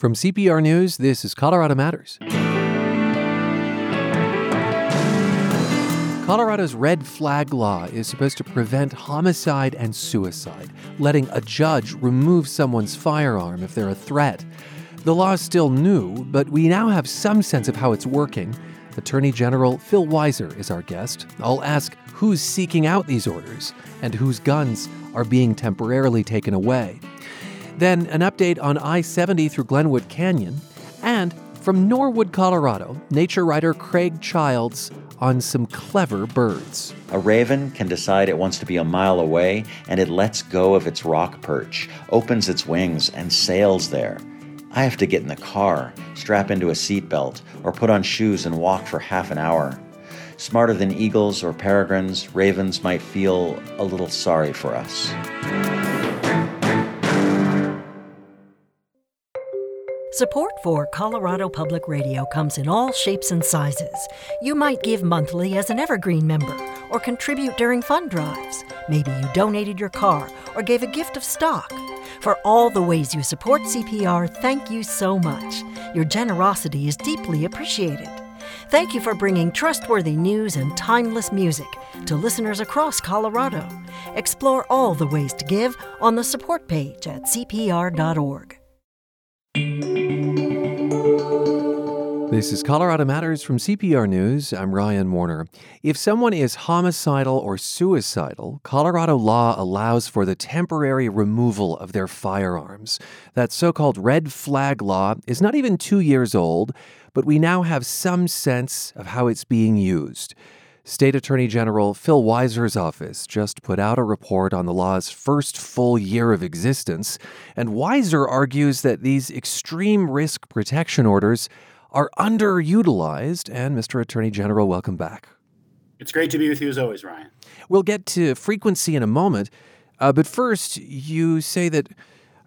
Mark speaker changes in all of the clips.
Speaker 1: From CPR News, this is Colorado Matters. Colorado's red flag law is supposed to prevent homicide and suicide, letting a judge remove someone's firearm if they're a threat. The law is still new, but we now have some sense of how it's working. Attorney General Phil Weiser is our guest. I'll ask who's seeking out these orders and whose guns are being temporarily taken away. Then, an update on I 70 through Glenwood Canyon, and from Norwood, Colorado, nature writer Craig Childs on some clever birds.
Speaker 2: A raven can decide it wants to be a mile away and it lets go of its rock perch, opens its wings, and sails there. I have to get in the car, strap into a seatbelt, or put on shoes and walk for half an hour. Smarter than eagles or peregrines, ravens might feel a little sorry for us.
Speaker 3: Support for Colorado Public Radio comes in all shapes and sizes. You might give monthly as an Evergreen member or contribute during fund drives. Maybe you donated your car or gave a gift of stock. For all the ways you support CPR, thank you so much. Your generosity is deeply appreciated. Thank you for bringing trustworthy news and timeless music to listeners across Colorado. Explore all the ways to give on the support page at cpr.org.
Speaker 1: This is Colorado Matters from CPR News. I'm Ryan Warner. If someone is homicidal or suicidal, Colorado law allows for the temporary removal of their firearms. That so called red flag law is not even two years old, but we now have some sense of how it's being used. State Attorney General Phil Weiser's office just put out a report on the law's first full year of existence, and Weiser argues that these extreme risk protection orders are underutilized. And Mr. Attorney General, welcome back.
Speaker 4: It's great to be with you as always, Ryan.
Speaker 1: We'll get to frequency in a moment. Uh, but first, you say that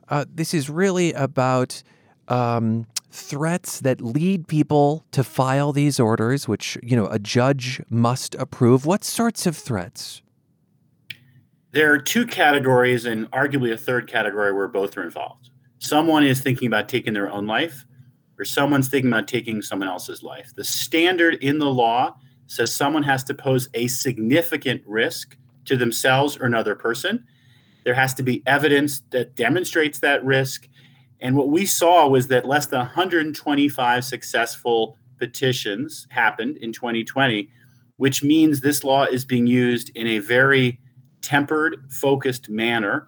Speaker 1: uh, this is really about um, threats that lead people to file these orders, which you know a judge must approve. What sorts of threats?
Speaker 4: There are two categories, and arguably a third category where both are involved. Someone is thinking about taking their own life, or someone's thinking about taking someone else's life. The standard in the law says someone has to pose a significant risk to themselves or another person. There has to be evidence that demonstrates that risk. And what we saw was that less than 125 successful petitions happened in 2020, which means this law is being used in a very tempered, focused manner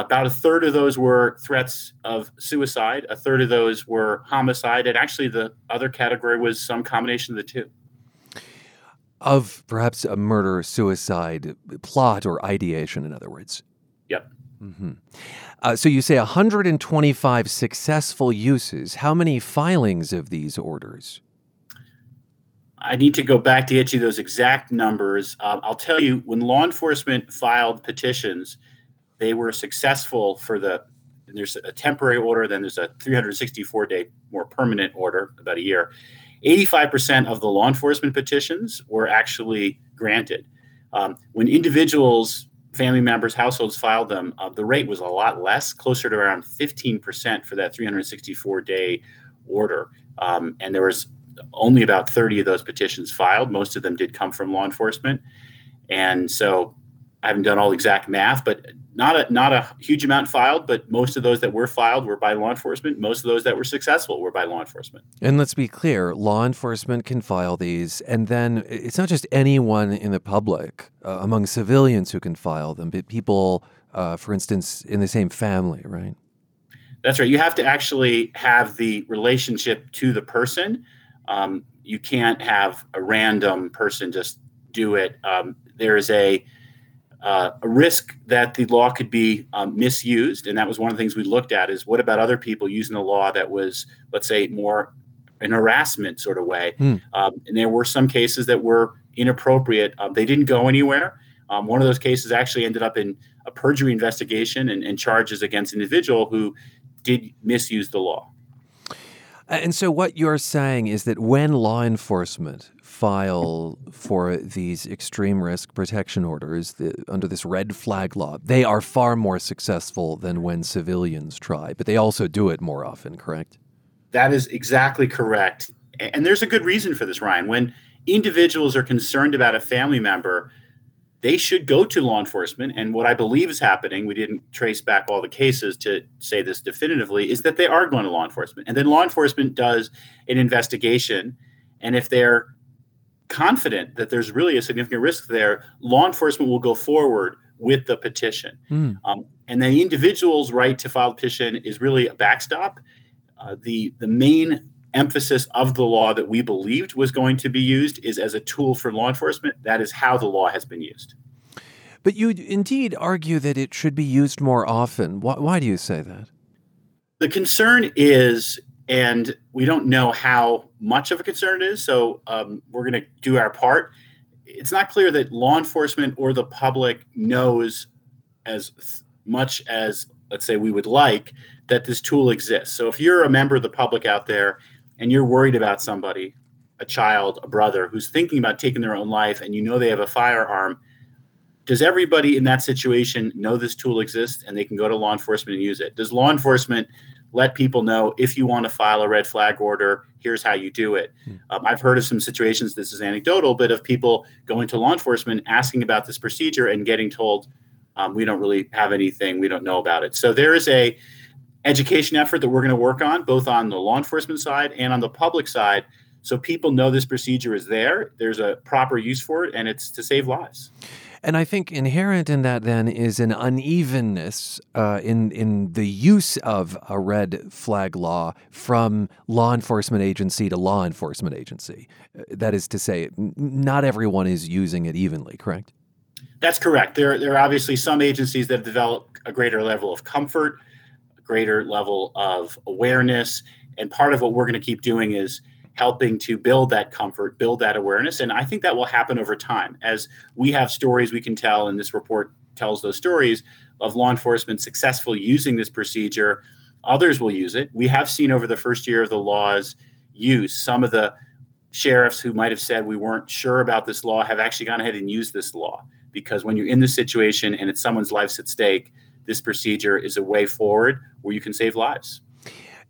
Speaker 4: about a third of those were threats of suicide. A third of those were homicide. And actually, the other category was some combination of the two.
Speaker 1: Of perhaps a murder suicide plot or ideation, in other words.
Speaker 4: Yep.
Speaker 1: Mm-hmm. Uh, so you say 125 successful uses. How many filings of these orders?
Speaker 4: I need to go back to get you those exact numbers. Uh, I'll tell you, when law enforcement filed petitions, they were successful for the there's a temporary order, then there's a 364 day more permanent order, about a year. 85% of the law enforcement petitions were actually granted. Um, when individuals, family members, households filed them, uh, the rate was a lot less, closer to around 15% for that 364 day order. Um, and there was only about 30 of those petitions filed. Most of them did come from law enforcement. And so I haven't done all exact math, but not a not a huge amount filed, but most of those that were filed were by law enforcement. Most of those that were successful were by law enforcement.
Speaker 1: And let's be clear, law enforcement can file these, and then it's not just anyone in the public uh, among civilians who can file them, but people, uh, for instance, in the same family, right?
Speaker 4: That's right. You have to actually have the relationship to the person. Um, you can't have a random person just do it. Um, there is a uh, a risk that the law could be um, misused, and that was one of the things we looked at. Is what about other people using the law that was, let's say, more an harassment sort of way? Hmm. Um, and there were some cases that were inappropriate. Um, they didn't go anywhere. Um, one of those cases actually ended up in a perjury investigation and, and charges against an individual who did misuse the law.
Speaker 1: Uh, and so, what you're saying is that when law enforcement file for these extreme risk protection orders the, under this red flag law, they are far more successful than when civilians try, but they also do it more often, correct?
Speaker 4: That is exactly correct. And there's a good reason for this, Ryan. When individuals are concerned about a family member, they should go to law enforcement. And what I believe is happening, we didn't trace back all the cases to say this definitively, is that they are going to law enforcement. And then law enforcement does an investigation. And if they're confident that there's really a significant risk there, law enforcement will go forward with the petition. Mm. Um, and the individual's right to file a petition is really a backstop. Uh, the the main emphasis of the law that we believed was going to be used is as a tool for law enforcement. That is how the law has been used.
Speaker 1: But you indeed argue that it should be used more often. Why, why do you say that?
Speaker 4: The concern is, and we don't know how much of a concern it is, so um, we're going to do our part. It's not clear that law enforcement or the public knows as much as, let's say, we would like that this tool exists. So if you're a member of the public out there and you're worried about somebody, a child, a brother who's thinking about taking their own life and you know they have a firearm, does everybody in that situation know this tool exists and they can go to law enforcement and use it? Does law enforcement let people know if you want to file a red flag order, here's how you do it? Hmm. Um, I've heard of some situations, this is anecdotal, but of people going to law enforcement asking about this procedure and getting told, um, we don't really have anything, we don't know about it. So there is a education effort that we're going to work on, both on the law enforcement side and on the public side, so people know this procedure is there. There's a proper use for it, and it's to save lives.
Speaker 1: And I think inherent in that then is an unevenness uh, in in the use of a red flag law from law enforcement agency to law enforcement agency. Uh, that is to say, not everyone is using it evenly. Correct?
Speaker 4: That's correct. There, there are obviously some agencies that have developed a greater level of comfort greater level of awareness. And part of what we're going to keep doing is helping to build that comfort, build that awareness. And I think that will happen over time as we have stories we can tell, and this report tells those stories of law enforcement successful using this procedure. Others will use it. We have seen over the first year of the law's use, some of the sheriffs who might have said we weren't sure about this law have actually gone ahead and used this law because when you're in this situation and it's someone's life's at stake, this procedure is a way forward where you can save lives.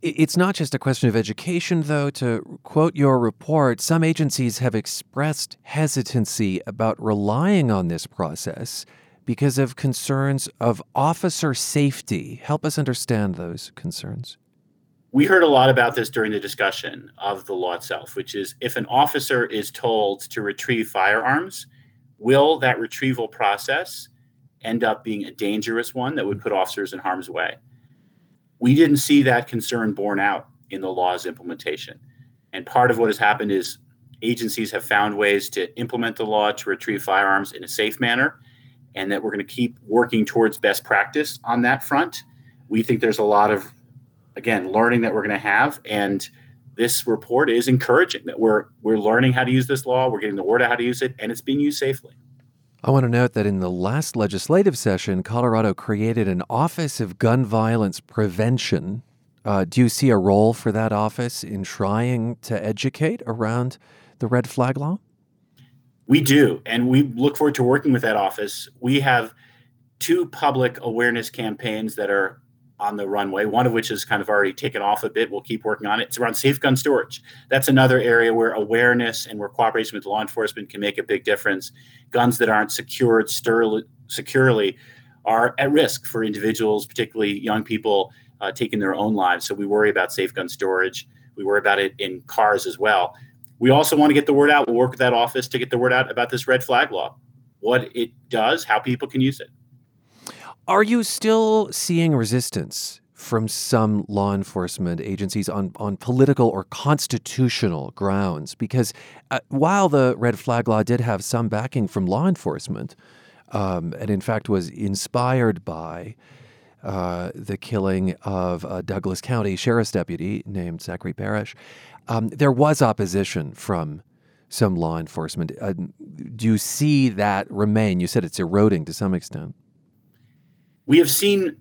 Speaker 1: It's not just a question of education, though. To quote your report, some agencies have expressed hesitancy about relying on this process because of concerns of officer safety. Help us understand those concerns.
Speaker 4: We heard a lot about this during the discussion of the law itself, which is if an officer is told to retrieve firearms, will that retrieval process end up being a dangerous one that would put officers in harm's way. We didn't see that concern borne out in the law's implementation. And part of what has happened is agencies have found ways to implement the law to retrieve firearms in a safe manner, and that we're going to keep working towards best practice on that front. We think there's a lot of, again, learning that we're going to have. And this report is encouraging that we're we're learning how to use this law, we're getting the word out how to use it, and it's being used safely.
Speaker 1: I want to note that in the last legislative session, Colorado created an Office of Gun Violence Prevention. Uh, do you see a role for that office in trying to educate around the red flag law?
Speaker 4: We do, and we look forward to working with that office. We have two public awareness campaigns that are on the runway, one of which is kind of already taken off a bit. We'll keep working on it. It's around safe gun storage. That's another area where awareness and where cooperation with law enforcement can make a big difference. Guns that aren't secured securely are at risk for individuals, particularly young people, uh, taking their own lives. So we worry about safe gun storage. We worry about it in cars as well. We also want to get the word out. We'll work with that office to get the word out about this red flag law, what it does, how people can use it.
Speaker 1: Are you still seeing resistance from some law enforcement agencies on, on political or constitutional grounds? Because uh, while the red flag law did have some backing from law enforcement, um, and in fact was inspired by uh, the killing of a Douglas County sheriff's deputy named Zachary Parrish, um, there was opposition from some law enforcement. Uh, do you see that remain? You said it's eroding to some extent.
Speaker 4: We have seen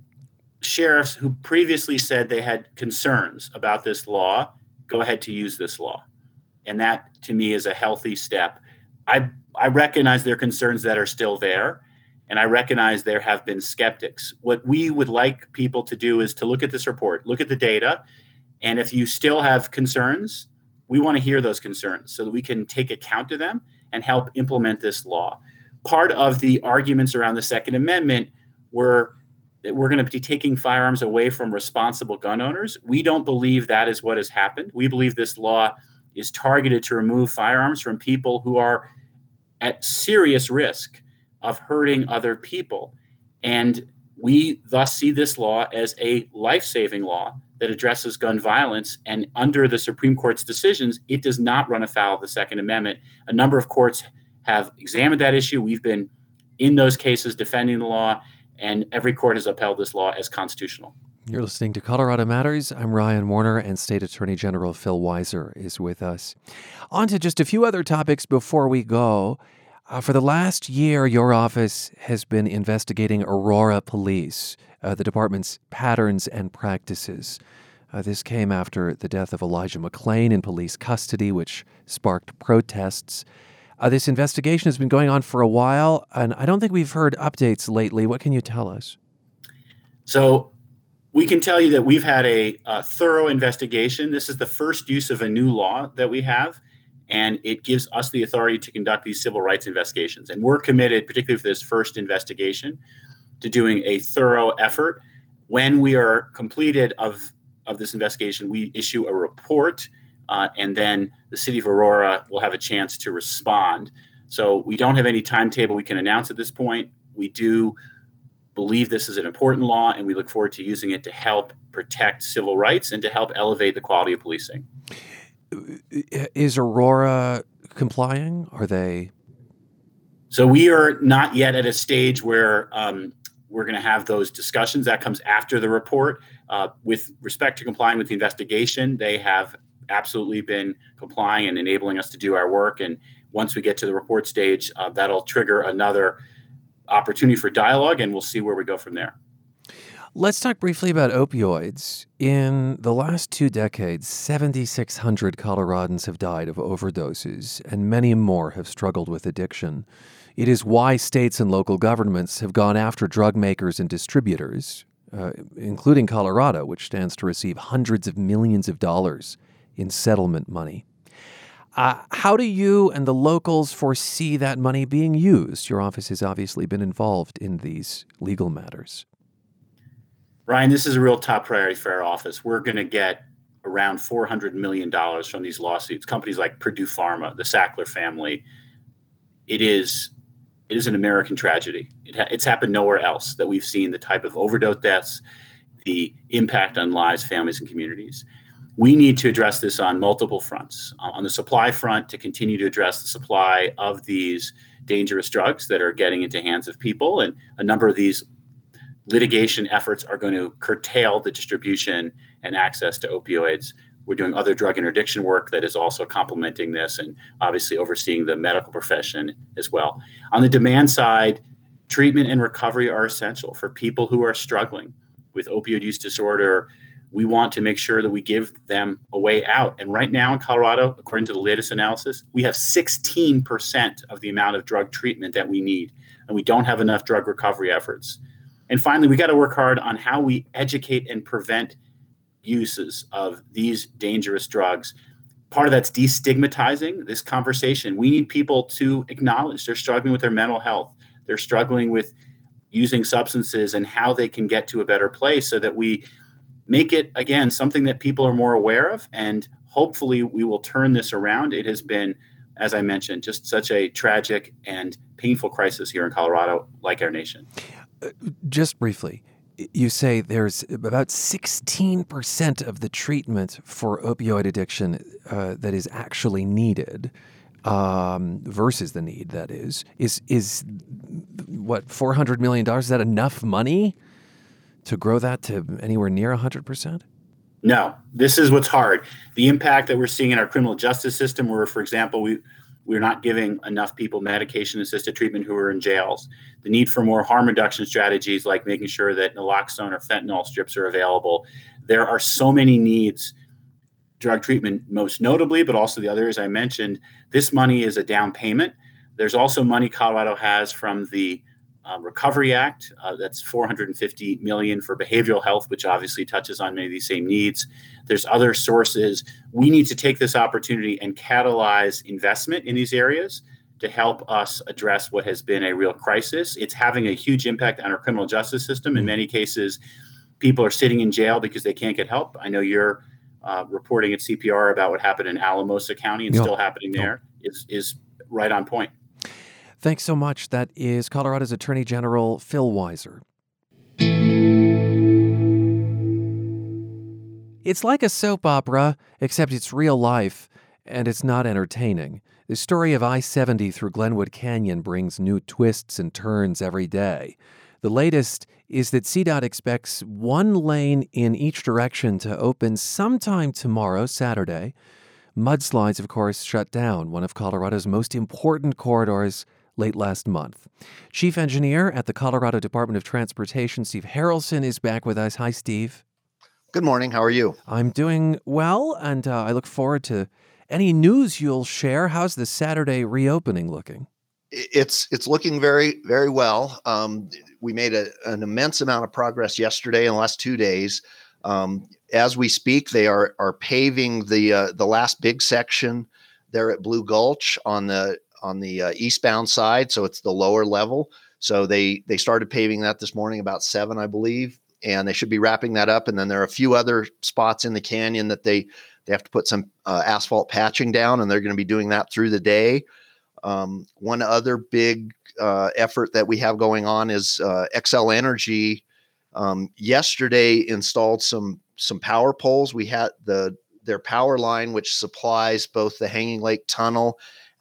Speaker 4: sheriffs who previously said they had concerns about this law go ahead to use this law. And that to me is a healthy step. I, I recognize there are concerns that are still there, and I recognize there have been skeptics. What we would like people to do is to look at this report, look at the data, And if you still have concerns, we want to hear those concerns so that we can take account of them and help implement this law. Part of the arguments around the Second Amendment were we're going to be taking firearms away from responsible gun owners. We don't believe that is what has happened. We believe this law is targeted to remove firearms from people who are at serious risk of hurting other people. And we thus see this law as a life saving law that addresses gun violence. And under the Supreme Court's decisions, it does not run afoul of the Second Amendment. A number of courts have examined that issue. We've been in those cases defending the law, and every court has upheld this law as constitutional.
Speaker 1: You're listening to Colorado Matters. I'm Ryan Warner, and State Attorney General Phil Weiser is with us. On to just a few other topics before we go. Uh, for the last year, your office has been investigating Aurora Police, uh, the department's patterns and practices. Uh, this came after the death of Elijah McClain in police custody, which sparked protests. Uh, this investigation has been going on for a while, and I don't think we've heard updates lately. What can you tell us?
Speaker 4: So, we can tell you that we've had a, a, thorough investigation. This is the first use of a new law that we have, and it gives us the authority to conduct these civil rights investigations. And we're committed, particularly for this first investigation, to doing a thorough effort. When we are completed of, of this investigation, we issue a report, uh, and then the city of Aurora will have a chance to respond. So we don't have any timetable we can announce at this point. We do believe this is an important law, and we look forward to using it to help protect civil rights and to help elevate the quality of policing.
Speaker 1: Is Aurora complying? Are they?
Speaker 4: So we are not yet at a stage where um, we're going to have those discussions. That comes after the report. Uh, with respect to complying with the investigation, they have absolutely been complying and enabling us to do our work. And once we get to the report stage, uh, that'll trigger another opportunity for dialogue, and we'll see where we go from there.
Speaker 1: Let's talk briefly about opioids. In the last two decades, 7,600 Coloradans have died of overdoses, and many more have struggled with addiction. It is why states and local governments have gone after drug makers and distributors, uh, including Colorado, which stands to receive hundreds of millions of dollars in settlement money. Uh, how do you and the locals foresee that money being used? Your office has obviously been involved in these legal matters.
Speaker 4: Ryan, this is a real top priority for our office. We're going to get around $400 million from these lawsuits. Companies like Purdue Pharma, the Sackler family. It is, it is an American tragedy. It ha- it's happened nowhere else that we've seen the type of overdose deaths, the impact on lives, families, and communities we need to address this on multiple fronts. Uh, on the supply front, to continue to address the supply of these dangerous drugs that are getting into hands of people, and a number of these litigation efforts are going to curtail the distribution and access to opioids. We're doing other drug interdiction work that is also complementing this, and obviously overseeing the medical profession as well. On the demand side, treatment and recovery are essential for people who are struggling with opioid use disorder we want to make sure that we give them a way out. And right now in Colorado, according to the latest analysis, we have 16% of the amount of drug treatment that we need, and we don't have enough drug recovery efforts. And finally, we got to work hard on how we educate and prevent uses of these dangerous drugs. Part of that's destigmatizing this conversation. We need people to acknowledge they're struggling with their mental health, they're struggling with using substances and how they can get to a better place so that we make it again something that people are more aware of and hopefully we will turn this around. It has been as i mentioned just such a tragic and painful crisis here in colorado like our nation.
Speaker 1: Uh, just briefly you say there's about 16% of the treatment for opioid addiction uh, that is actually needed um, versus the need that is. Is is what 400 million dollars is that enough money to grow that to anywhere near 100%?
Speaker 4: No, this is what's hard. The impact that we're seeing in our criminal justice system, where, for example, we we're not giving enough people medication assisted treatment who are in jails. The need for more harm reduction strategies, like making sure that naloxone or fentanyl strips are available. There are so many needs, drug treatment most notably, but also the others I mentioned. This money is a down payment. There's also money Colorado has from the um, Recovery Act. Uh, that's 450 million for behavioral health, which obviously touches on many of these same needs. There's other sources. We need to take this opportunity and catalyze investment in these areas to help us address what has been a real crisis. It's having a huge impact on our criminal justice system. In many cases, people are sitting in jail because they can't get help. I know you're uh, reporting at CPR about what happened in Alamosa County and still happening there is is right on point.
Speaker 1: Thanks so much. That is Colorado's Attorney General Phil Weiser. It's like a soap opera, except it's real life and it's not entertaining. The story of I 70 through Glenwood Canyon brings new twists and turns every day. The latest is that CDOT expects one lane in each direction to open sometime tomorrow, Saturday. Mudslides, of course, shut down one of Colorado's most important corridors late last month. Chief Engineer at the Colorado Department of Transportation, Steve Harelson, is back with us. Hi, Steve.
Speaker 5: Good morning. How are you?
Speaker 1: I'm doing well, and uh, I look forward to any news you'll share. How's the Saturday reopening looking?
Speaker 5: It's it's looking very very well. Um, we made a, an immense amount of progress yesterday in the last two days. Um, as we speak, they are are paving the uh, the last big section there at Blue Gulch on the on the uh, eastbound side, so it's the lower level. So they they started paving that this morning about seven, I believe, and they should be wrapping that up. And then there are a few other spots in the canyon that they they have to put some uh, asphalt patching down, and they're going to be doing that through the day. Um, one other big uh, effort that we have going on is uh, Xcel Energy. Um, yesterday installed some some power poles. We had the their power line, which supplies both the Hanging Lake Tunnel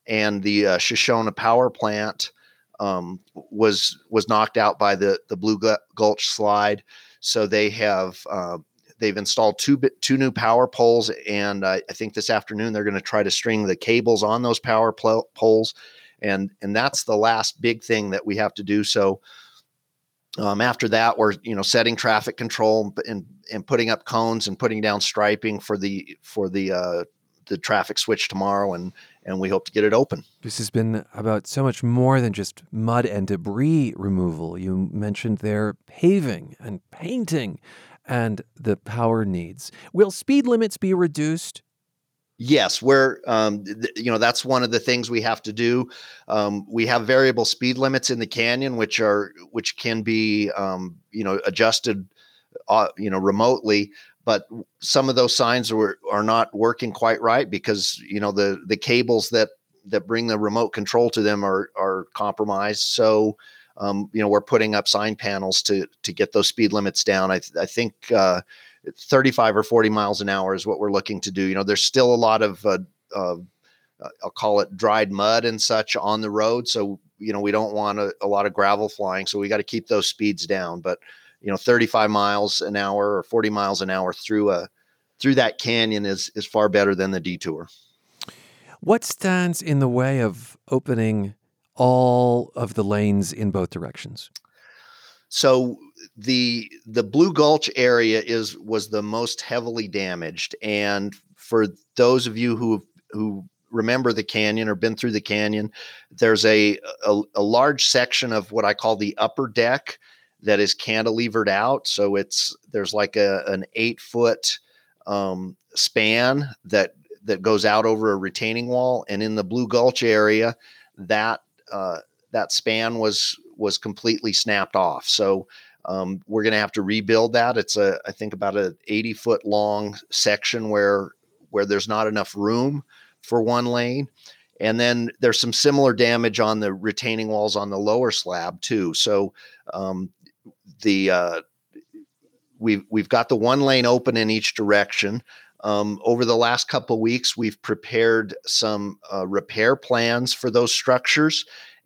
Speaker 5: and the uh, Shoshone Power Plant, um, was was knocked out by the the Blue Gulch slide. So they have uh, they've installed two two new power poles, and uh, I think this afternoon they're going to try to string the cables on those power pl- poles, and and that's the last big thing that we have to do. So. Um, after that, we're you know setting traffic control and and putting up cones and putting down striping for the for the uh, the traffic switch tomorrow, and and we hope to get it open.
Speaker 1: This has been about so much more than just mud and debris removal. You mentioned there paving and painting and the power needs. Will speed limits be reduced?
Speaker 5: Yes, we're um, th- you know that's one of the things we have to do. Um, we have variable speed limits in the canyon, which are which can be um, you know adjusted uh, you know remotely. But some of those signs are are not working quite right because you know the the cables that that bring the remote control to them are are compromised. So um, you know, we're putting up sign panels to to get those speed limits down. I, th- I think uh, 35 or 40 miles an hour is what we're looking to do. You know, there's still a lot of uh, uh, I'll call it dried mud and such on the road, so you know we don't want a, a lot of gravel flying. So we got to keep those speeds down. But you know, 35 miles an hour or 40 miles an hour through a through that canyon is is far better than the detour.
Speaker 1: What stands in the way of opening all of the lanes in both directions?
Speaker 5: So the the Blue Gulch area is was the most heavily damaged, and for those of you who who remember the canyon or been through the canyon, there's a, a, a large section of what I call the upper deck that is cantilevered out. So it's there's like a an eight foot um, span that that goes out over a retaining wall, and in the Blue Gulch area, that uh, that span was was completely snapped off. So um, we're going to have to rebuild that. It's a I think about a 80 foot long section where where there's not enough room for one lane. And then there's some similar damage on the retaining walls on the lower slab too. So um, the uh, we've we've got the one lane open in each direction. Um, over the last couple weeks, we've prepared some uh, repair plans for those structures,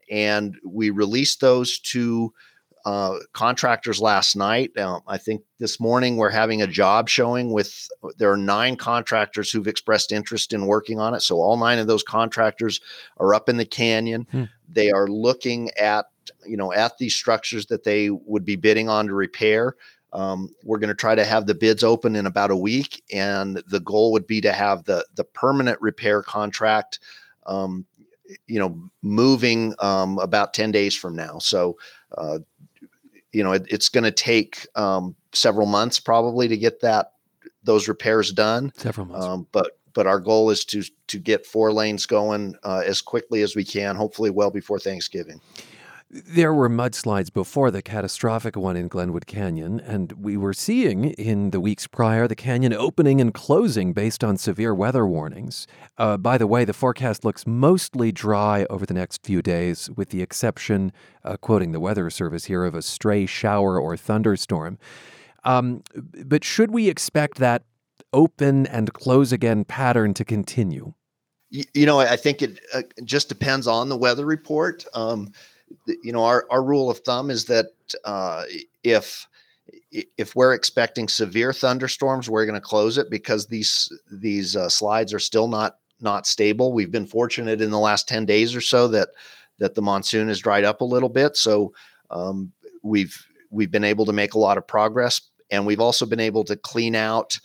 Speaker 5: and we released those to uh, contractors last night. Um, I think this morning we're having a job showing with there are nine contractors who've expressed interest in working on it. So all nine of those contractors are up in the canyon. Hmm. They are looking at you know at these structures that they would be bidding on to repair um, we're going to try to have the bids open in about a week, and the goal would be to have the the permanent repair contract, um, you know, moving um, about ten days from now. So uh, you know, it, it's going to take um, several months probably to get that those repairs done.
Speaker 1: Several months.
Speaker 5: Um, but but our goal is to to get four lanes going uh, as quickly as we can. Hopefully, well before Thanksgiving.
Speaker 1: There were mudslides before the catastrophic one in Glenwood Canyon, and we were seeing in the weeks prior the canyon opening and closing based on severe weather warnings. Uh, by the way, the forecast looks mostly dry over the next few days, with the exception, uh, quoting the Weather Service here, of a stray shower or thunderstorm. Um, but should we expect that open and close again pattern to continue?
Speaker 5: You, you know, I think it uh, just depends on the weather report. Um, you know, our, our rule of thumb is that uh, if if we're expecting severe thunderstorms, we're going to close it because these these uh, slides are still not not stable. We've been fortunate in the last ten days or so that that the monsoon has dried up a little bit, so um, we've we've been able to make a lot of progress, and we've also been able to clean out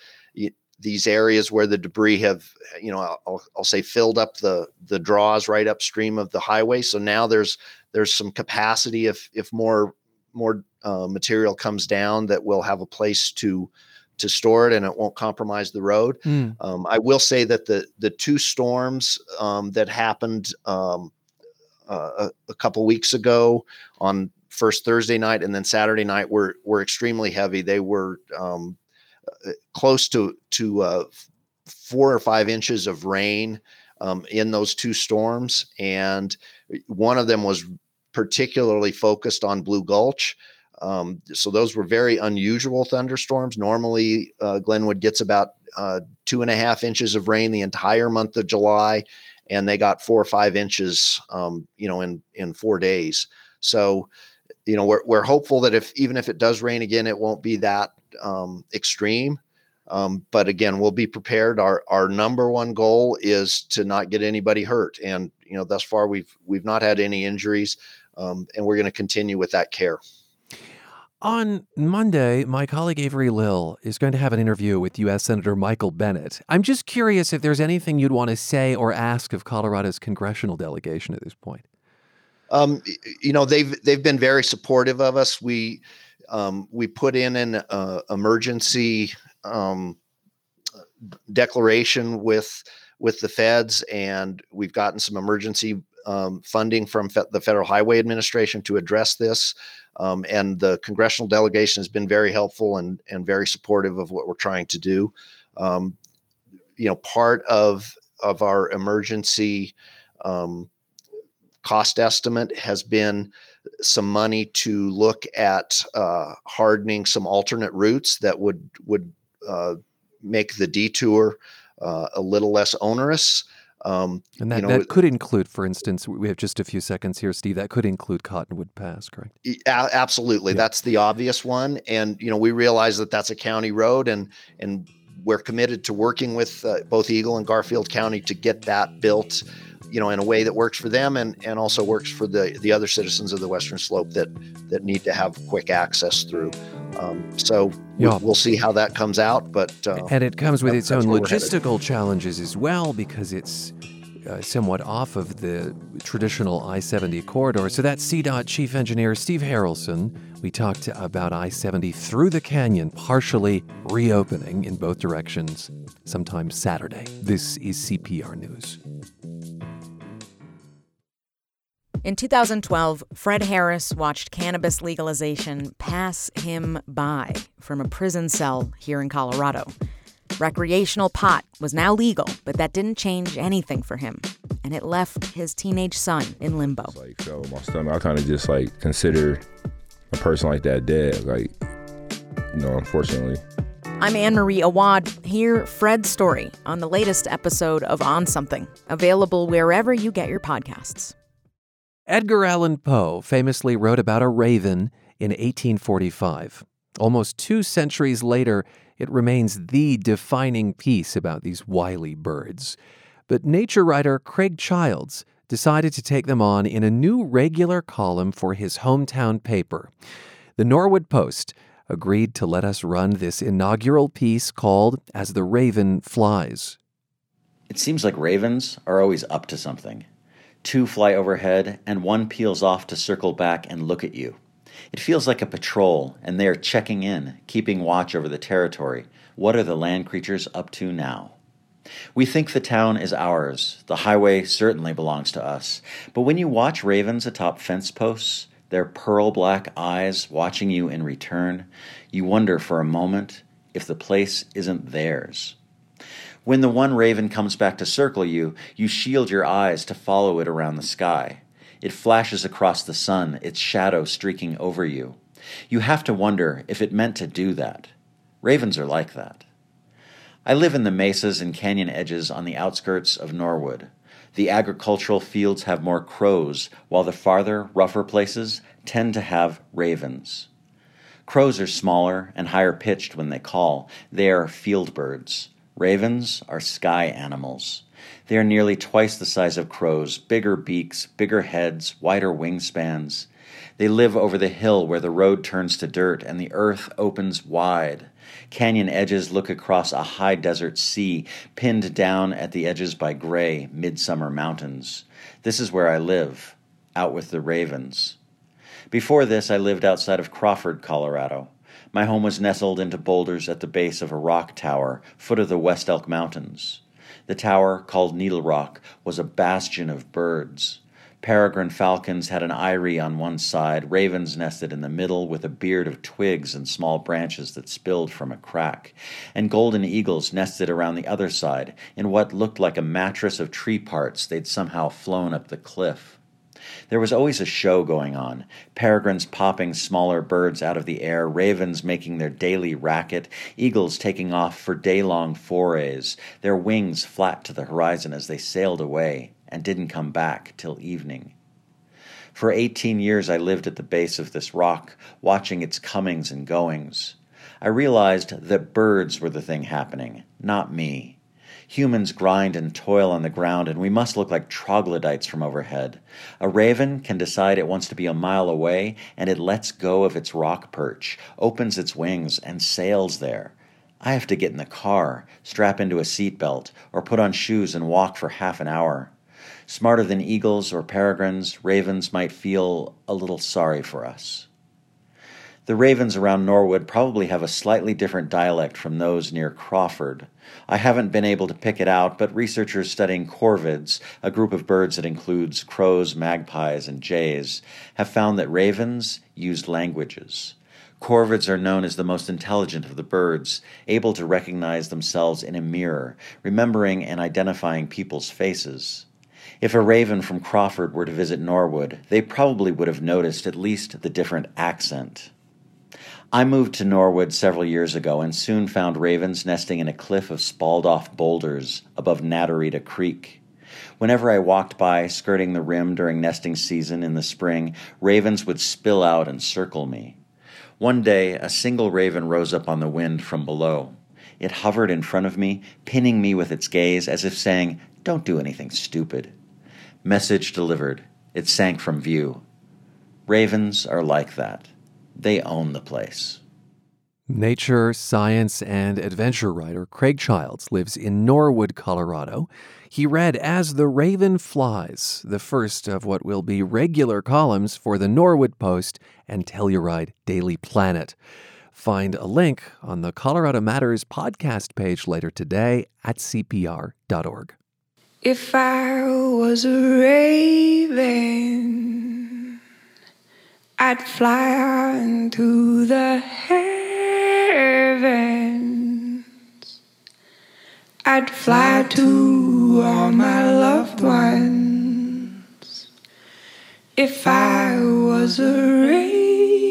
Speaker 5: these areas where the debris have you know I'll, I'll say filled up the the draws right upstream of the highway so now there's there's some capacity if if more more uh, material comes down that we'll have a place to to store it and it won't compromise the road. Mm. Um, I will say that the the two storms um, that happened um, uh, a, a, couple weeks ago on first Thursday night and then Saturday night were were extremely heavy. They were um, close to to uh, four or five inches of rain um, in those two storms, and one of them was particularly focused on Blue Gulch. Um, so those were very unusual thunderstorms. Normally, uh, Glenwood gets about uh, two and a half inches of rain the entire month of July, and they got four or five inches, um, you know, in in four days. So, you know, we're we're hopeful that if even if it does rain again, it won't be that um, extreme. Um, but again, we'll be prepared. Our our number one goal is to not get anybody hurt, and you know, thus far we've we've not had any injuries, um, and we're going to continue with that care.
Speaker 1: On Monday, my colleague Avery Lill is going to have an interview with U.S. Senator Michael Bennet. I'm just curious if there's anything you'd want to say or ask of Colorado's congressional delegation at this point.
Speaker 5: Um, you know, they've they've been very supportive of us. We um, we put in an uh, emergency um, declaration with with the feds, and we've gotten some emergency um, funding from fe- the Federal Highway Administration to address this. Um, and the congressional delegation has been very helpful and and very supportive of what we're trying to do. Um, you know, part of of our emergency um, cost estimate has been some money to look at uh, hardening some alternate routes that would would uh, make the detour uh, a little less onerous.
Speaker 1: Um, and that, you know, that could include, for instance, we have just a few seconds here, Steve. That could include Cottonwood Pass, correct?
Speaker 5: absolutely, yeah. that's the obvious one. And you know, we realize that that's a county road, and and we're committed to working with uh, both Eagle and Garfield County to get that built you know, in a way that works for them and, and also works for the, the other citizens of the Western Slope that, that need to have quick access through. Um, so yeah. we'll, see how that comes out. But
Speaker 1: uh, and it comes with its own logistical challenges as well because it's uh, somewhat off of the traditional I 70 corridor. So that's CDOT Chief Engineer Steve Harelson. We talked about I 70 through the canyon, partially reopening in both directions sometime Saturday. This is CPR News.
Speaker 6: In 2012, Fred Harris watched cannabis legalization pass him by from a prison cell here in Colorado. Recreational pot was now legal, but that didn't change anything for him, and it left his teenage son in limbo.
Speaker 7: Like so, my stomach, I kind of just like consider a person like that dead. Like, you know, unfortunately.
Speaker 6: I'm Anne Marie Awad. Hear Fred's story on the latest episode of On Something, available wherever you get your podcasts.
Speaker 1: Edgar Allan Poe famously wrote about a raven in 1845. Almost two centuries later, it remains the defining piece about these wily birds. But nature writer Craig Childs decided to take them on in a new regular column for his hometown paper. The Norwood Post agreed to let us run this inaugural piece called As the Raven Flies.
Speaker 2: It seems like ravens are always up to something. Two fly overhead, and one peels off to circle back and look at you. It feels like a patrol, and they are checking in, keeping watch over the territory. What are the land creatures up to now? We think the town is ours. The highway certainly belongs to us. But when you watch ravens atop fence posts, their pearl black eyes watching you in return, you wonder for a moment if the place isn't theirs. When the one raven comes back to circle you, you shield your eyes to follow it around the sky. It flashes across the sun, its shadow streaking over you. You have to wonder if it meant to do that. Ravens are like that. I live in the mesas and canyon edges on the outskirts of Norwood. The agricultural fields have more crows, while the farther, rougher places tend to have ravens. Crows are smaller and higher pitched when they call. They are field birds. Ravens are sky animals. They are nearly twice the size of crows, bigger beaks, bigger heads, wider wingspans. They live over the hill where the road turns to dirt and the earth opens wide. Canyon edges look across a high desert sea, pinned down at the edges by gray, midsummer mountains. This is where I live, out with the ravens. Before this, I lived outside of Crawford, Colorado. My home was nestled into boulders at the base of a rock tower, foot of the West Elk Mountains. The tower, called Needle Rock, was a bastion of birds. Peregrine falcons had an eyrie on one side, ravens nested in the middle with a beard of twigs and small branches that spilled from a crack, and golden eagles nested around the other side in what looked like a mattress of tree parts they'd somehow flown up the cliff. There was always a show going on peregrines popping smaller birds out of the air, ravens making their daily racket, eagles taking off for day long forays, their wings flat to the horizon as they sailed away and didn't come back till evening. For 18 years, I lived at the base of this rock, watching its comings and goings. I realized that birds were the thing happening, not me. Humans grind and toil on the ground, and we must look like troglodytes from overhead. A raven can decide it wants to be a mile away, and it lets go of its rock perch, opens its wings, and sails there. I have to get in the car, strap into a seatbelt, or put on shoes and walk for half an hour. Smarter than eagles or peregrines, ravens might feel a little sorry for us. The ravens around Norwood probably have a slightly different dialect from those near Crawford. I haven't been able to pick it out, but researchers studying corvids, a group of birds that includes crows, magpies, and jays, have found that ravens use languages. Corvids are known as the most intelligent of the birds, able to recognize themselves in a mirror, remembering and identifying people's faces. If a raven from Crawford were to visit Norwood, they probably would have noticed at least the different accent. I moved to Norwood several years ago and soon found ravens nesting in a cliff of spalled off boulders above Naturita Creek. Whenever I walked by, skirting the rim during nesting season in the spring, ravens would spill out and circle me. One day, a single raven rose up on the wind from below. It hovered in front of me, pinning me with its gaze as if saying, Don't do anything stupid. Message delivered. It sank from view. Ravens are like that. They own the place.
Speaker 1: Nature, science, and adventure writer Craig Childs lives in Norwood, Colorado. He read As the Raven Flies, the first of what will be regular columns for the Norwood Post and Telluride Daily Planet. Find a link on the Colorado Matters podcast page later today at cpr.org.
Speaker 8: If I was a raven, I'd fly on to the heavens. I'd fly to all my loved ones. If I was a raven.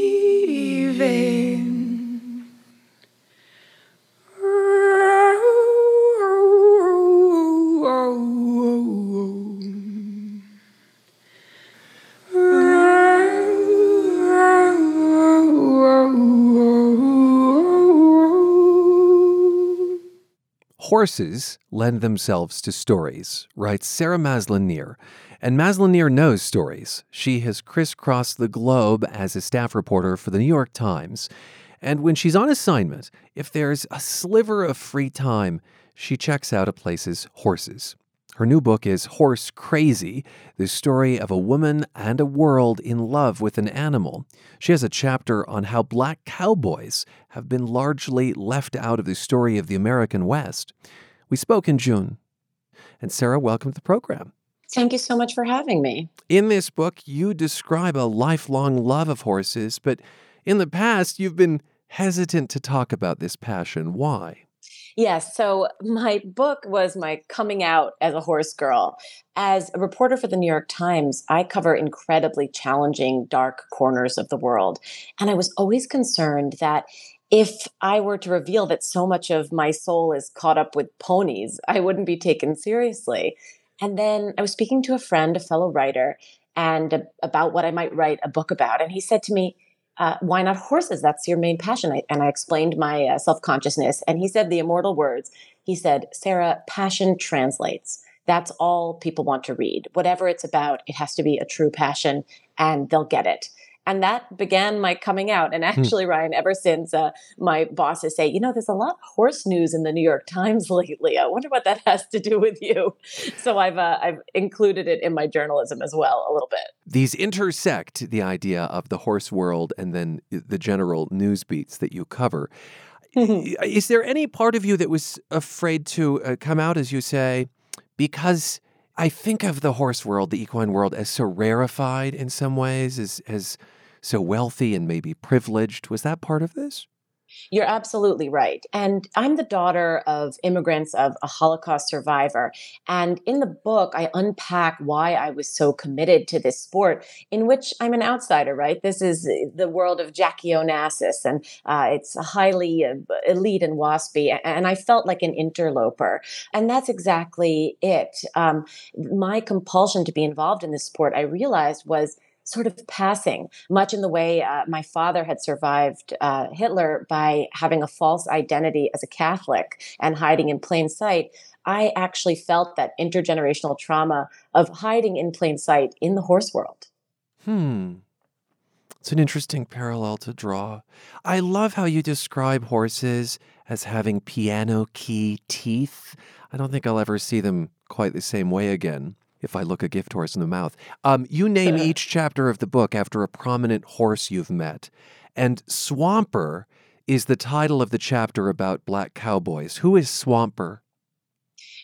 Speaker 1: Horses lend themselves to stories, writes Sarah Maslin-Nir. And Maslin-Nir knows stories. She has crisscrossed the globe as a staff reporter for the New York Times. And when she's on assignment, if there's a sliver of free time, she checks out a place's horses. Her new book is Horse Crazy The Story of a Woman and a World in Love with an Animal. She has a chapter on how black cowboys have been largely left out of the story of the American West. We spoke in June. And Sarah, welcome to the program.
Speaker 9: Thank you so much for having me.
Speaker 1: In this book, you describe a lifelong love of horses, but in the past, you've been hesitant to talk about this passion. Why?
Speaker 9: Yes. So my book was my coming out as a horse girl. As a reporter for the New York Times, I cover incredibly challenging, dark corners of the world. And I was always concerned that if I were to reveal that so much of my soul is caught up with ponies, I wouldn't be taken seriously. And then I was speaking to a friend, a fellow writer, and about what I might write a book about. And he said to me, uh, why not horses? That's your main passion. I, and I explained my uh, self consciousness. And he said the immortal words. He said, Sarah, passion translates. That's all people want to read. Whatever it's about, it has to be a true passion and they'll get it and that began my coming out. And hmm. actually, Ryan, ever since uh, my bosses say, you know, there's a lot of horse news in the New York Times lately. I wonder what that has to do with you. So I've uh, I've included it in my journalism as well a little bit.
Speaker 1: These intersect the idea of the horse world and then the general news beats that you cover. Is there any part of you that was afraid to uh, come out, as you say, because? I think of the horse world, the equine world, as so rarefied in some ways, as as so wealthy and maybe privileged. Was that part of this?
Speaker 9: You're absolutely right. And I'm the daughter of immigrants of a Holocaust survivor. And in the book, I unpack why I was so committed to this sport, in which I'm an outsider, right? This is the world of Jackie Onassis, and uh, it's highly uh, elite and waspy. And I felt like an interloper. And that's exactly it. Um, my compulsion to be involved in this sport, I realized, was sort of passing, much in the way uh, my father had survived uh, Hitler by having a false identity as a Catholic and hiding in plain sight. I actually felt that intergenerational trauma of hiding in plain sight in the horse world.
Speaker 1: Hmm. It's an interesting parallel to draw. I love how you describe horses as having piano key teeth. I don't think I'll ever see them quite the same way again if I look a gift horse in the mouth. Um, you name each chapter of the book after a prominent horse you've met. And Swamper is the title of the chapter about black cowboys. Who is Swamper?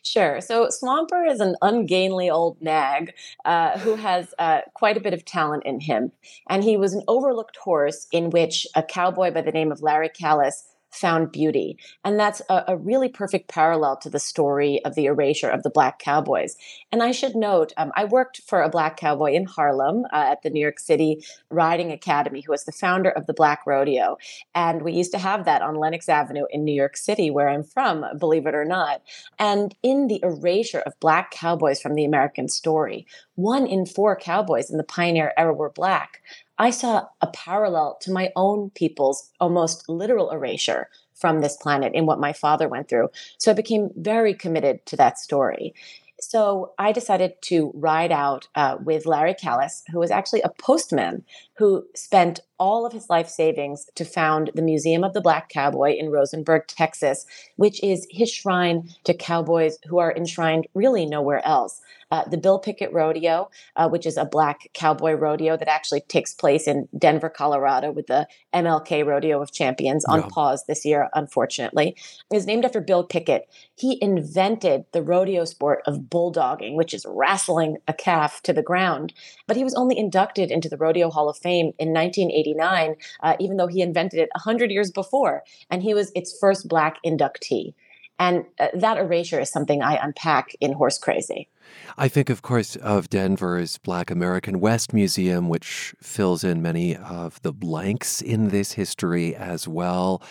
Speaker 9: Sure. So Swamper is an ungainly old nag uh, who has uh, quite a bit of talent in him. And he was an overlooked horse in which a cowboy by the name of Larry Callies found beauty. And that's a, a, really perfect parallel to the story of the erasure of the Black Cowboys. And I should note, um, I worked for a Black Cowboy in Harlem uh, at the New York City Riding Academy, who was the founder of the Black Rodeo. And we used to have that on Lenox Avenue in New York City, where I'm from, believe it or not. And in the erasure of Black Cowboys from the American story, one in four cowboys in the pioneer era were Black. I saw a parallel to my own people's almost literal erasure from this planet in what my father went through. So I became very committed to that story. So I decided to ride out uh, with Larry Callies, who was actually a postman who spent all of his life savings to found the Museum of the Black Cowboy in Rosenberg, Texas, which is his shrine to cowboys who are enshrined really nowhere else. Uh, the Bill Pickett Rodeo, uh, which is a black cowboy rodeo that actually takes place in Denver, Colorado, with the MLK Rodeo of Champions on pause this year, unfortunately, is named after Bill Pickett. He invented the rodeo sport of bulldogging, which is wrestling a calf to the ground. But he was only inducted into the Rodeo Hall of Fame in 1989, uh, even though he invented it 100 years before. And he was its first black inductee. And uh, that erasure is something I unpack in Horse Crazy.
Speaker 1: I think, of course, of Denver's Black American West Museum, which fills in many of the blanks in this history as well.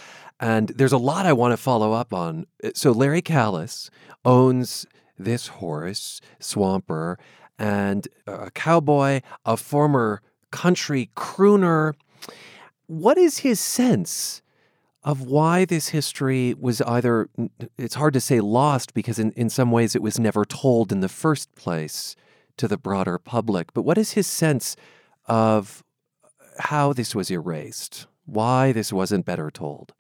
Speaker 1: And there's a lot I want to follow up on. So, Larry Callies owns this horse, Swamper, and a cowboy, a former country crooner. What is his sense of why this history was either, it's hard to say lost because in, in some ways it was never told in the first place to the broader public. But what is his sense of uh, how this was erased? Why this wasn't better told?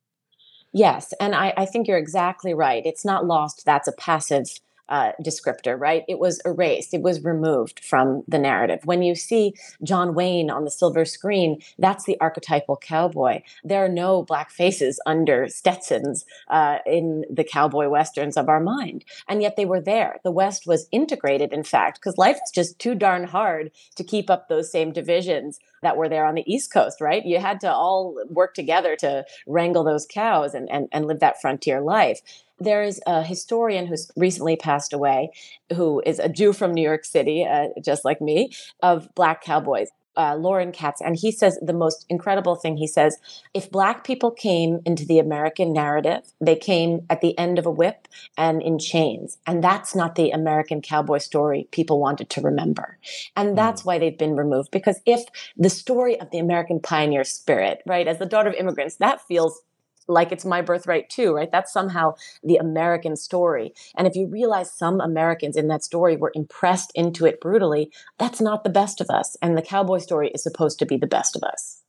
Speaker 9: Yes, and I, I think you're exactly right. It's not lost. That's a passive uh, descriptor, right? It was erased, it was removed from the narrative. When you see John Wayne on the silver screen, that's the archetypal cowboy. There are no black faces under Stetsons uh, in the cowboy westerns of our mind. And yet they were there. The West was integrated, in fact, because life is just too darn hard to keep up those same divisions that were there on the East Coast, right? You had to all work together to wrangle those cows and, and, and live that frontier life. There is a historian who's recently passed away, who is a Jew from New York City, uh, just like me, of black cowboys. Uh, Loren Katz, and he says the most incredible thing. He says, if black people came into the American narrative, they came at the end of a whip and in chains. And that's not the American cowboy story people wanted to remember. And hmm. that's mm. why they've been removed. Because if the story of the American pioneer spirit, right, as the daughter of immigrants, that feels like it's my birthright too, right? That's somehow the American story. And if you realize some Americans in that story were impressed into it brutally, that's not the best of us. And the cowboy story is supposed to be the best of us.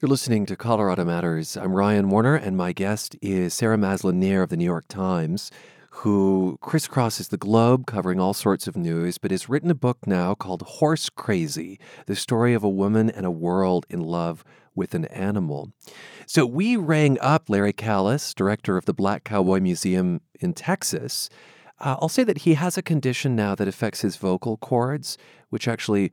Speaker 1: You're listening to Colorado Matters. I'm Ryan Warner, and my guest is Sarah Maslin Nir of the New York Times, who crisscrosses the globe covering all sorts of news, but has written a book now called Horse Crazy The Story of a Woman and a World in Love with an Animal. So we rang up Larry Callies, director of the Black Cowboy Museum in Texas. Uh, I'll say that he has a condition now that affects his vocal cords, which actually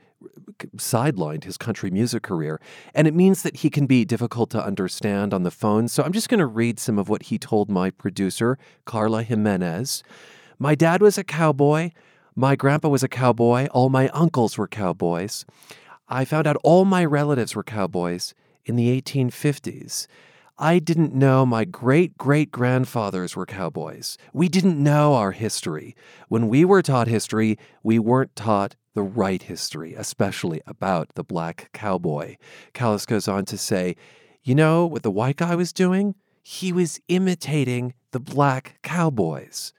Speaker 1: sidelined his country music career. And it means that he can be difficult to understand on the phone. So I'm just going to read some of what he told my producer, Carla Jimenez. My dad was a cowboy. My grandpa was a cowboy. All my uncles were cowboys. I found out all my relatives were cowboys in the 1850s. I didn't know my great great grandfathers were cowboys. We didn't know our history. When we were taught history, we weren't taught the right history, especially about the black cowboy. Callies goes on to say, You know what the white guy was doing? He was imitating the black cowboys.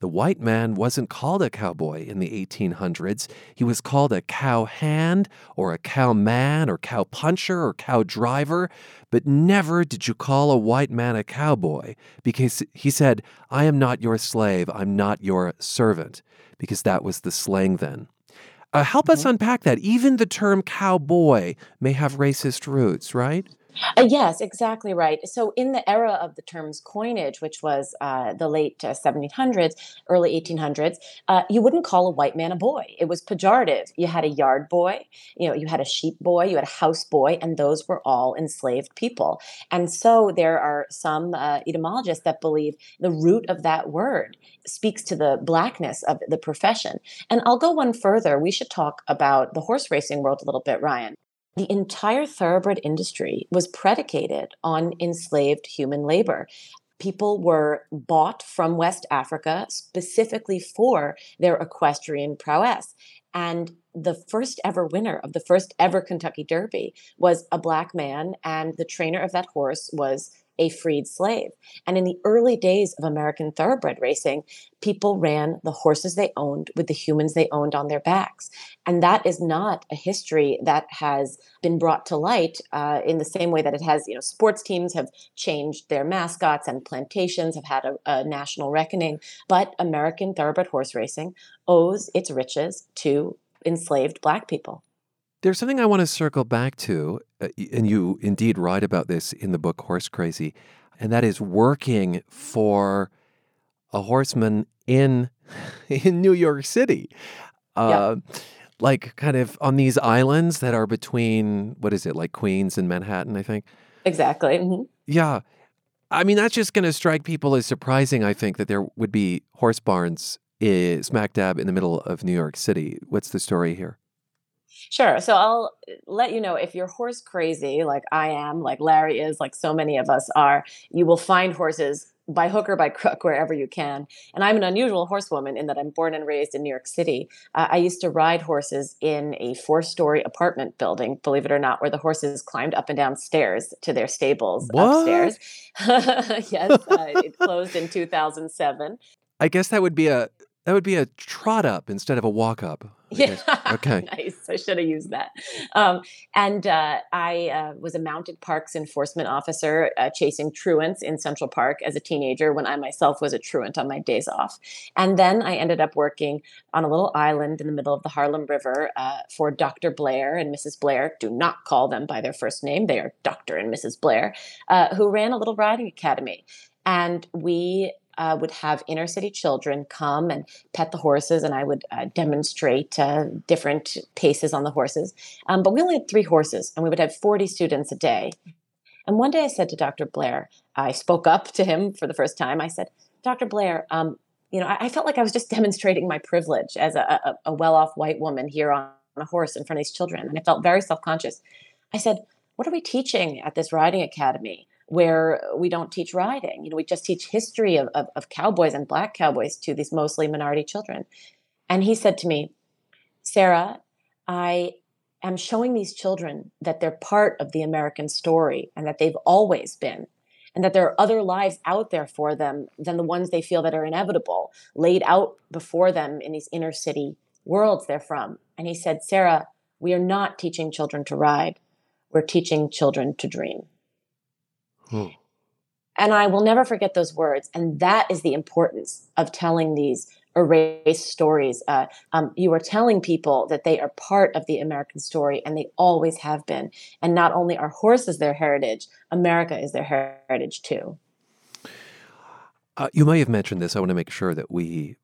Speaker 1: The white man wasn't called a cowboy in the 1800s. He was called a cow hand or a cow man or cow puncher or cow driver, but never did you call a white man a cowboy because he said, I am not your slave, I'm not your servant, because that was the slang then. Uh, help mm-hmm. us unpack that. Even the term cowboy may have racist roots, right?
Speaker 9: Uh, yes, exactly right. So, in the era of the term's coinage, which was uh, the late uh, 1700s, early 1800s, uh, you wouldn't call a white man a boy. It was pejorative. You had a yard boy, you know, you had a sheep boy, you had a house boy, and those were all enslaved people. And so, there are some uh, etymologists that believe the root of that word speaks to the blackness of the profession. And I'll go one further. We should talk about the horse racing world a little bit, Ryan the entire thoroughbred industry was predicated on enslaved human labor. People were bought from West Africa specifically for their equestrian prowess. And the first ever winner of the first ever Kentucky Derby was a black man, and the trainer of that horse was a freed slave. And in the early days of American thoroughbred racing, people ran the horses they owned with the humans they owned on their backs. And that is not a history that has been brought to light uh, in the same way that it has, you know, sports teams have changed their mascots and plantations have had a, a national reckoning. But American thoroughbred horse racing owes its riches to enslaved black people.
Speaker 1: There's something I want to circle back to, uh, and you indeed write about this in the book Horse Crazy, and that is working for a horseman in in New York City. Uh, yeah. Like kind of on these islands that are between what is it like Queens and Manhattan, I think.
Speaker 9: Exactly. Mm-hmm.
Speaker 1: Yeah, I mean that's just going to strike people as surprising. I think that there would be horse barns eh, smack dab in the middle of New York City. What's the story here?
Speaker 9: Sure. So I'll let you know if you're horse crazy, like I am, like Larry is, like so many of us are, you will find horses by hook or by crook wherever you can. And I'm an unusual horsewoman in that I'm born and raised in New York City. Uh, I used to ride horses in a four story apartment building, believe it or not, where the horses climbed up and down stairs to their stables
Speaker 1: what?
Speaker 9: upstairs. yes, uh, it closed in 2007.
Speaker 1: I guess that would be a that would be a trot up instead of a walk up.
Speaker 9: Yeah.
Speaker 1: Okay.
Speaker 9: nice. I should have used that. Um, and uh, I uh, was a mounted parks enforcement officer uh, chasing truants in Central Park as a teenager when I myself was a truant on my days off. And then I ended up working on a little island in the middle of the Harlem River uh, for Dr. Blair and Mrs. Blair. Do not call them by their first name. They are Dr. and Mrs. Blair, uh, who ran a little riding academy. And we uh, would have inner city children come and pet the horses, and I would uh, demonstrate uh, different paces on the horses. Um, but we only had three horses, and we would have 40 students a day. And one day I said to Dr. Blair, I spoke up to him for the first time. I said, Dr. Blair, um, you know, I, I, felt like I was just demonstrating my privilege as a, a, a well off white woman here on, a horse in front of these children. And I felt very self conscious. I said, What are we teaching at this riding academy? Where we don't teach riding. You know, we just teach history of, of, of, cowboys and black cowboys to these mostly minority children. And he said to me, Sarah, I am showing these children that they're part of the American story and that they've always been. And that there are other lives out there for them than the ones they feel that are inevitable, laid out before them in these inner city worlds they're from. And he said, Sarah, we are not teaching children to ride. We're teaching children to dream. Hmm. And I will never forget those words. And that is the importance of telling these erased stories. Uh, um, you are telling people that they are part of the American story and they always have been. And not only are horses their heritage, America is their heritage too.
Speaker 1: Uh, you may have mentioned this. I want to make sure that we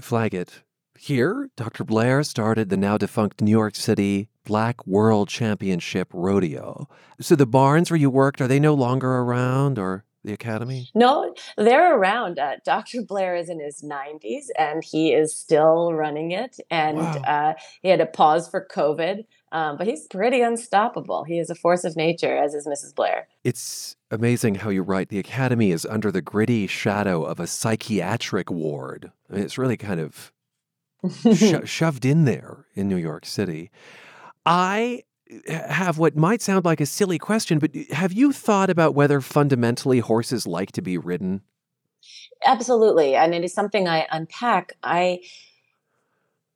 Speaker 1: flag it here. Dr. Blair started the now defunct New York City Black World Championship Rodeo. So the barns where you worked, are they no longer around or the academy?
Speaker 9: No, they're around. Uh, Dr. Blair is in his 90s and he is still running it. And wow. uh, he had to pause for COVID, um, but he's pretty unstoppable. He is a force of nature, as is Mrs. Blair.
Speaker 1: It's amazing how you write. The academy is under the gritty shadow of a psychiatric ward. I mean, it's really kind of sho- shoved in there in New York City. I have what might sound like a silly question, but have you thought about whether fundamentally horses like to be ridden?
Speaker 9: Absolutely. And it is something I unpack. I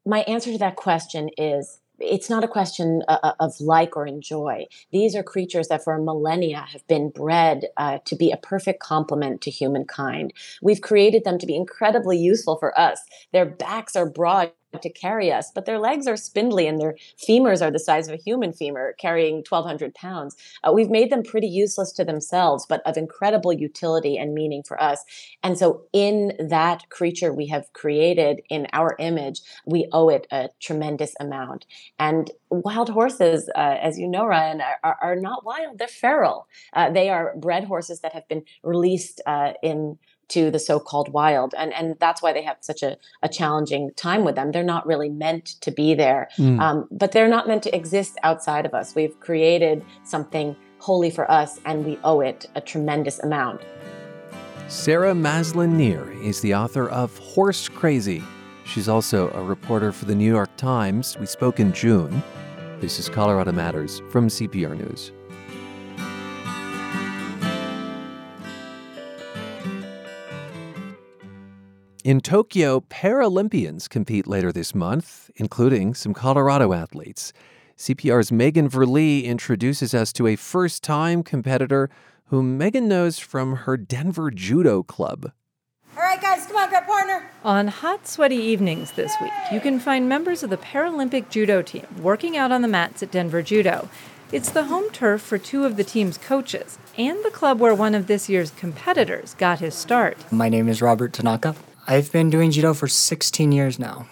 Speaker 9: my answer to that question is it's not a question uh, uh, of like or enjoy. These are creatures that for millennia have been bred uh, to be a perfect complement to humankind. We've created them to be incredibly useful for us. Their backs are broad to carry us, but their legs are spindly and their femurs are the size of a human femur, carrying 1,200 pounds. Uh, we've made them pretty useless to themselves, but of incredible utility and meaning for us. And so, in that creature we have created in our image, we owe it a tremendous amount. And wild horses, uh, as you know, Ryan, are, are, not wild, they're feral. Uh, they are bred horses that have been released uh, in to the so-called wild and and that's why they have such a, a challenging time with them. They're not really meant to be there mm. um, but they're not meant to exist outside of us. We've created something wholly for us and we owe it a tremendous amount.
Speaker 1: Sarah maslin nir is the author of horse crazy. She's also a reporter for the new york times. We spoke in june. This is colorado matters from cpr news In Tokyo, Paralympians compete later this month, including some Colorado athletes. CPR's Megan Verlee introduces us to a first time competitor whom Megan knows from her Denver Judo Club.
Speaker 10: All right, guys, come on, grab partner.
Speaker 11: On hot, sweaty evenings this week, you can find members of the Paralympic judo team working out on the mats at Denver Judo. It's the home turf for two of the team's coaches and the club where one of this year's competitors got his start.
Speaker 12: My name is Robert Tanaka. I've been doing judo for 16 years now.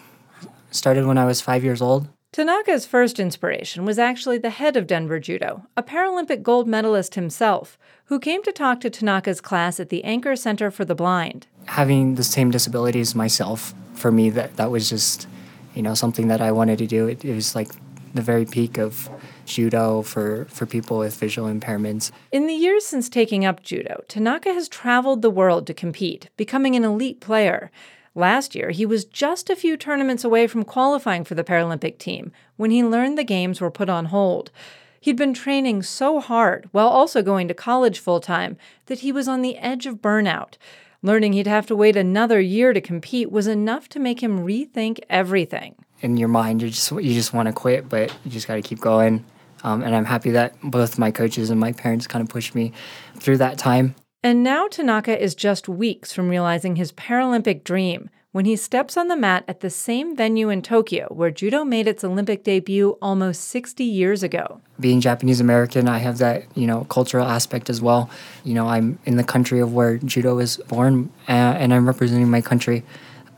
Speaker 12: Started when I was five years old.
Speaker 11: Tanaka's first inspiration was actually the head of Denver Judo, a Paralympic gold medalist himself, who came to talk to Tanaka's class at the Anchor Center for the Blind.
Speaker 12: Having the same disabilities myself, for me, that, that was just, you know, something that I wanted to do. It, it was like the very peak of judo for, for people with visual impairments.
Speaker 11: In the years since taking up judo, Tanaka has traveled the world to compete, becoming an elite player. Last year, he was just a few tournaments away from qualifying for the Paralympic team when he learned the Games were put on hold. He'd been training so hard while also going to college full time that he was on the edge of burnout. Learning he'd have to wait another year to compete was enough to make him rethink everything.
Speaker 12: In your mind you just you just want to quit, but you just got to keep going. Um, and I'm happy that both my coaches and my parents kind of pushed me through that time.
Speaker 11: And now Tanaka is just weeks from realizing his Paralympic dream when he steps on the mat at the same venue in Tokyo where judo made its Olympic debut almost 60 years ago.
Speaker 12: Being Japanese American, I have that, you know, cultural aspect as well. You know, I'm in the country of where judo was born uh, and I'm representing my country,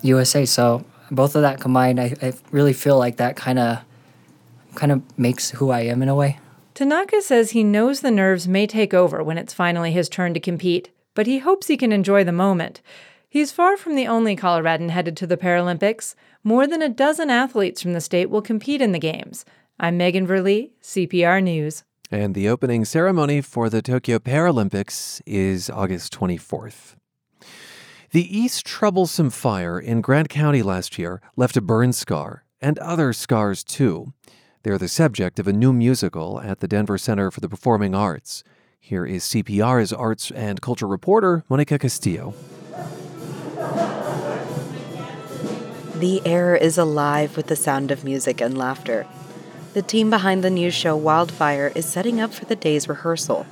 Speaker 12: USA. So both of that combined, I, I really feel like that kind of kind of makes who I am in a way.
Speaker 11: Tanaka says he knows the nerves may take over when it's finally his turn to compete, but he hopes he can enjoy the moment. He's far from the only Coloradan headed to the Paralympics. More than a dozen athletes from the state will compete in the Games. I'm Megan Verlee, CPR News.
Speaker 1: And the opening ceremony for the Tokyo Paralympics is August 24th. The East Troublesome Fire in Grand County last year left a burn scar, and other scars too. They're the subject of a new musical at the Denver Center for the Performing Arts. Here is CPR's arts and culture reporter, Monica Castillo.
Speaker 13: The air is alive with the sound of music and laughter. The team behind the new show Wildfire is setting up for the day's rehearsal.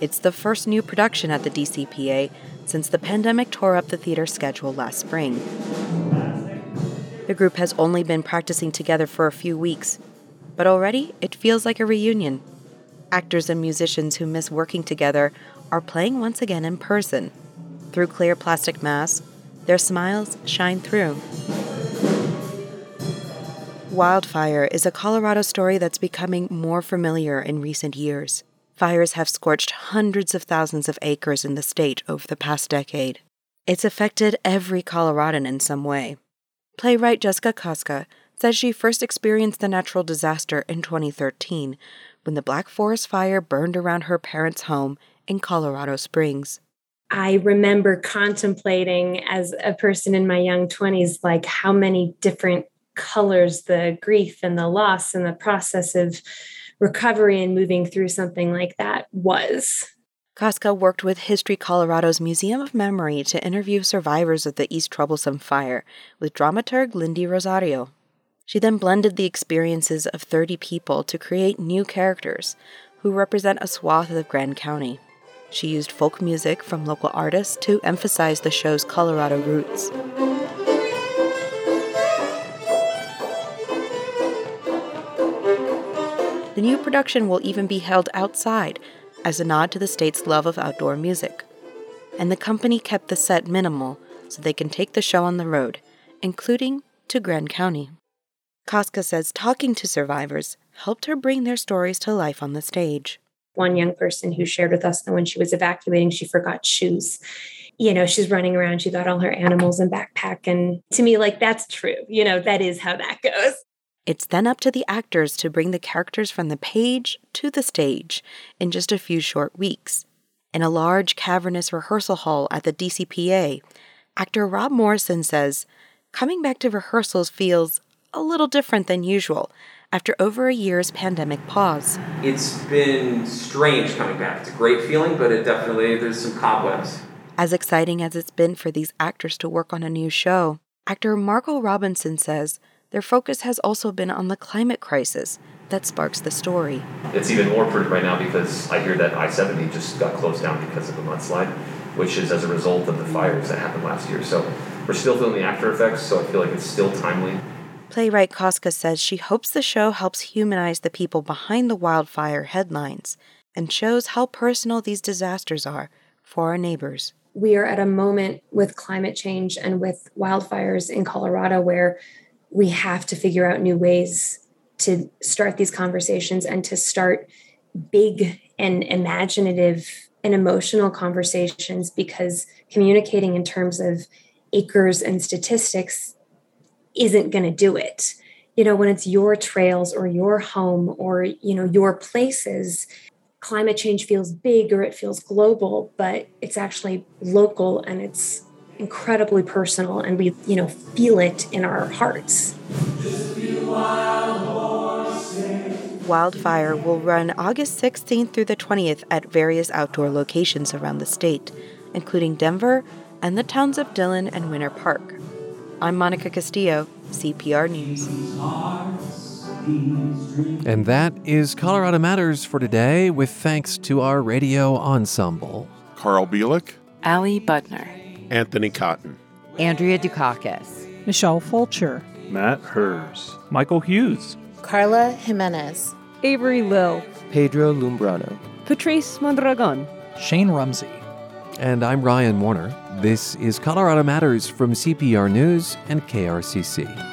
Speaker 13: It's the first new production at the DCPA since the pandemic tore up the theater schedule last spring. The group has only been practicing together for a few weeks, but already it feels like a reunion. Actors and musicians who miss working together are playing once again in person. Through clear plastic masks, their smiles shine through. Wildfire is a Colorado story that's becoming more familiar in recent years. Fires have scorched hundreds of thousands of acres in the state over the past decade. It's affected every Coloradan in some way. Playwright Jessica Koska says she first experienced the natural disaster in 2013 when the Black Forest Fire burned around her parents' home in Colorado Springs.
Speaker 14: I remember contemplating as a person in my young 20s, like how many different colors the grief and the loss and the process of recovery and moving through something like that was.
Speaker 13: Koska worked with History Colorado's Museum of Memory to interview survivors of the East Troublesome Fire with dramaturg Lindy Rosario. She then blended the experiences of 30 people to create new characters who represent a swath of Grand County. She used folk music from local artists to emphasize the show's Colorado roots. The new production will even be held outside as a nod to the state's love of outdoor music. And the company kept the set minimal so they can take the show on the road, including to Grand County. Koska says talking to survivors helped her bring their stories to life on the stage.
Speaker 14: One young person who shared with us that when she was evacuating, she forgot shoes. You know, she's running around, she got all her animals in backpack. And to me, like, that's true. You know, that is how that goes.
Speaker 13: It's then up to the actors to bring the characters from the page to the stage in just a few short weeks. In a large, cavernous rehearsal hall at the DCPA, actor Rob Morrison says coming back to rehearsals feels a little different than usual after over a year's pandemic pause.
Speaker 15: It's been strange coming back. It's a great feeling, but it definitely, there's some cobwebs.
Speaker 13: As exciting as it's been for these actors to work on a new show, actor Marco Robinson says their focus has also been on the climate crisis that sparks the story.
Speaker 16: It's even more proof right now because I hear that I 70 just got closed down because of the mudslide, which is as a result of the fires that happened last year. So we're still feeling the after effects, so I feel like it's still timely.
Speaker 13: Playwright Koska says she hopes the show helps humanize the people behind the wildfire headlines and shows how personal these disasters are for our neighbors.
Speaker 14: We are at a moment with climate change and with wildfires in Colorado where we have to figure out new ways to start these conversations and to start big and imaginative and emotional conversations because communicating in terms of acres and statistics isn't going to do it. You know when it's your trails or your home or you know your places climate change feels big or it feels global but it's actually local and it's incredibly personal and we you know feel it in our hearts.
Speaker 13: Wildfire will run august 16th through the 20th at various outdoor locations around the state including denver and the towns of dillon and winter park. I'm monica castillo CPR News.
Speaker 1: And that is Colorado Matters for today, with thanks to our radio ensemble.
Speaker 17: Carl Bielik,
Speaker 18: Ali Budner,
Speaker 17: Anthony Cotton,
Speaker 19: Andrea Dukakis,
Speaker 20: Michelle Fulcher,
Speaker 21: Matt Herz, Michael Hughes,
Speaker 22: Carla Jimenez,
Speaker 23: Avery Lill,
Speaker 24: Pedro Lumbrano,
Speaker 23: Patrice Mondragon,
Speaker 20: Shane Rumsey.
Speaker 1: And I'm Ryan Warner. This is Colorado Matters from CPR News and KRCC.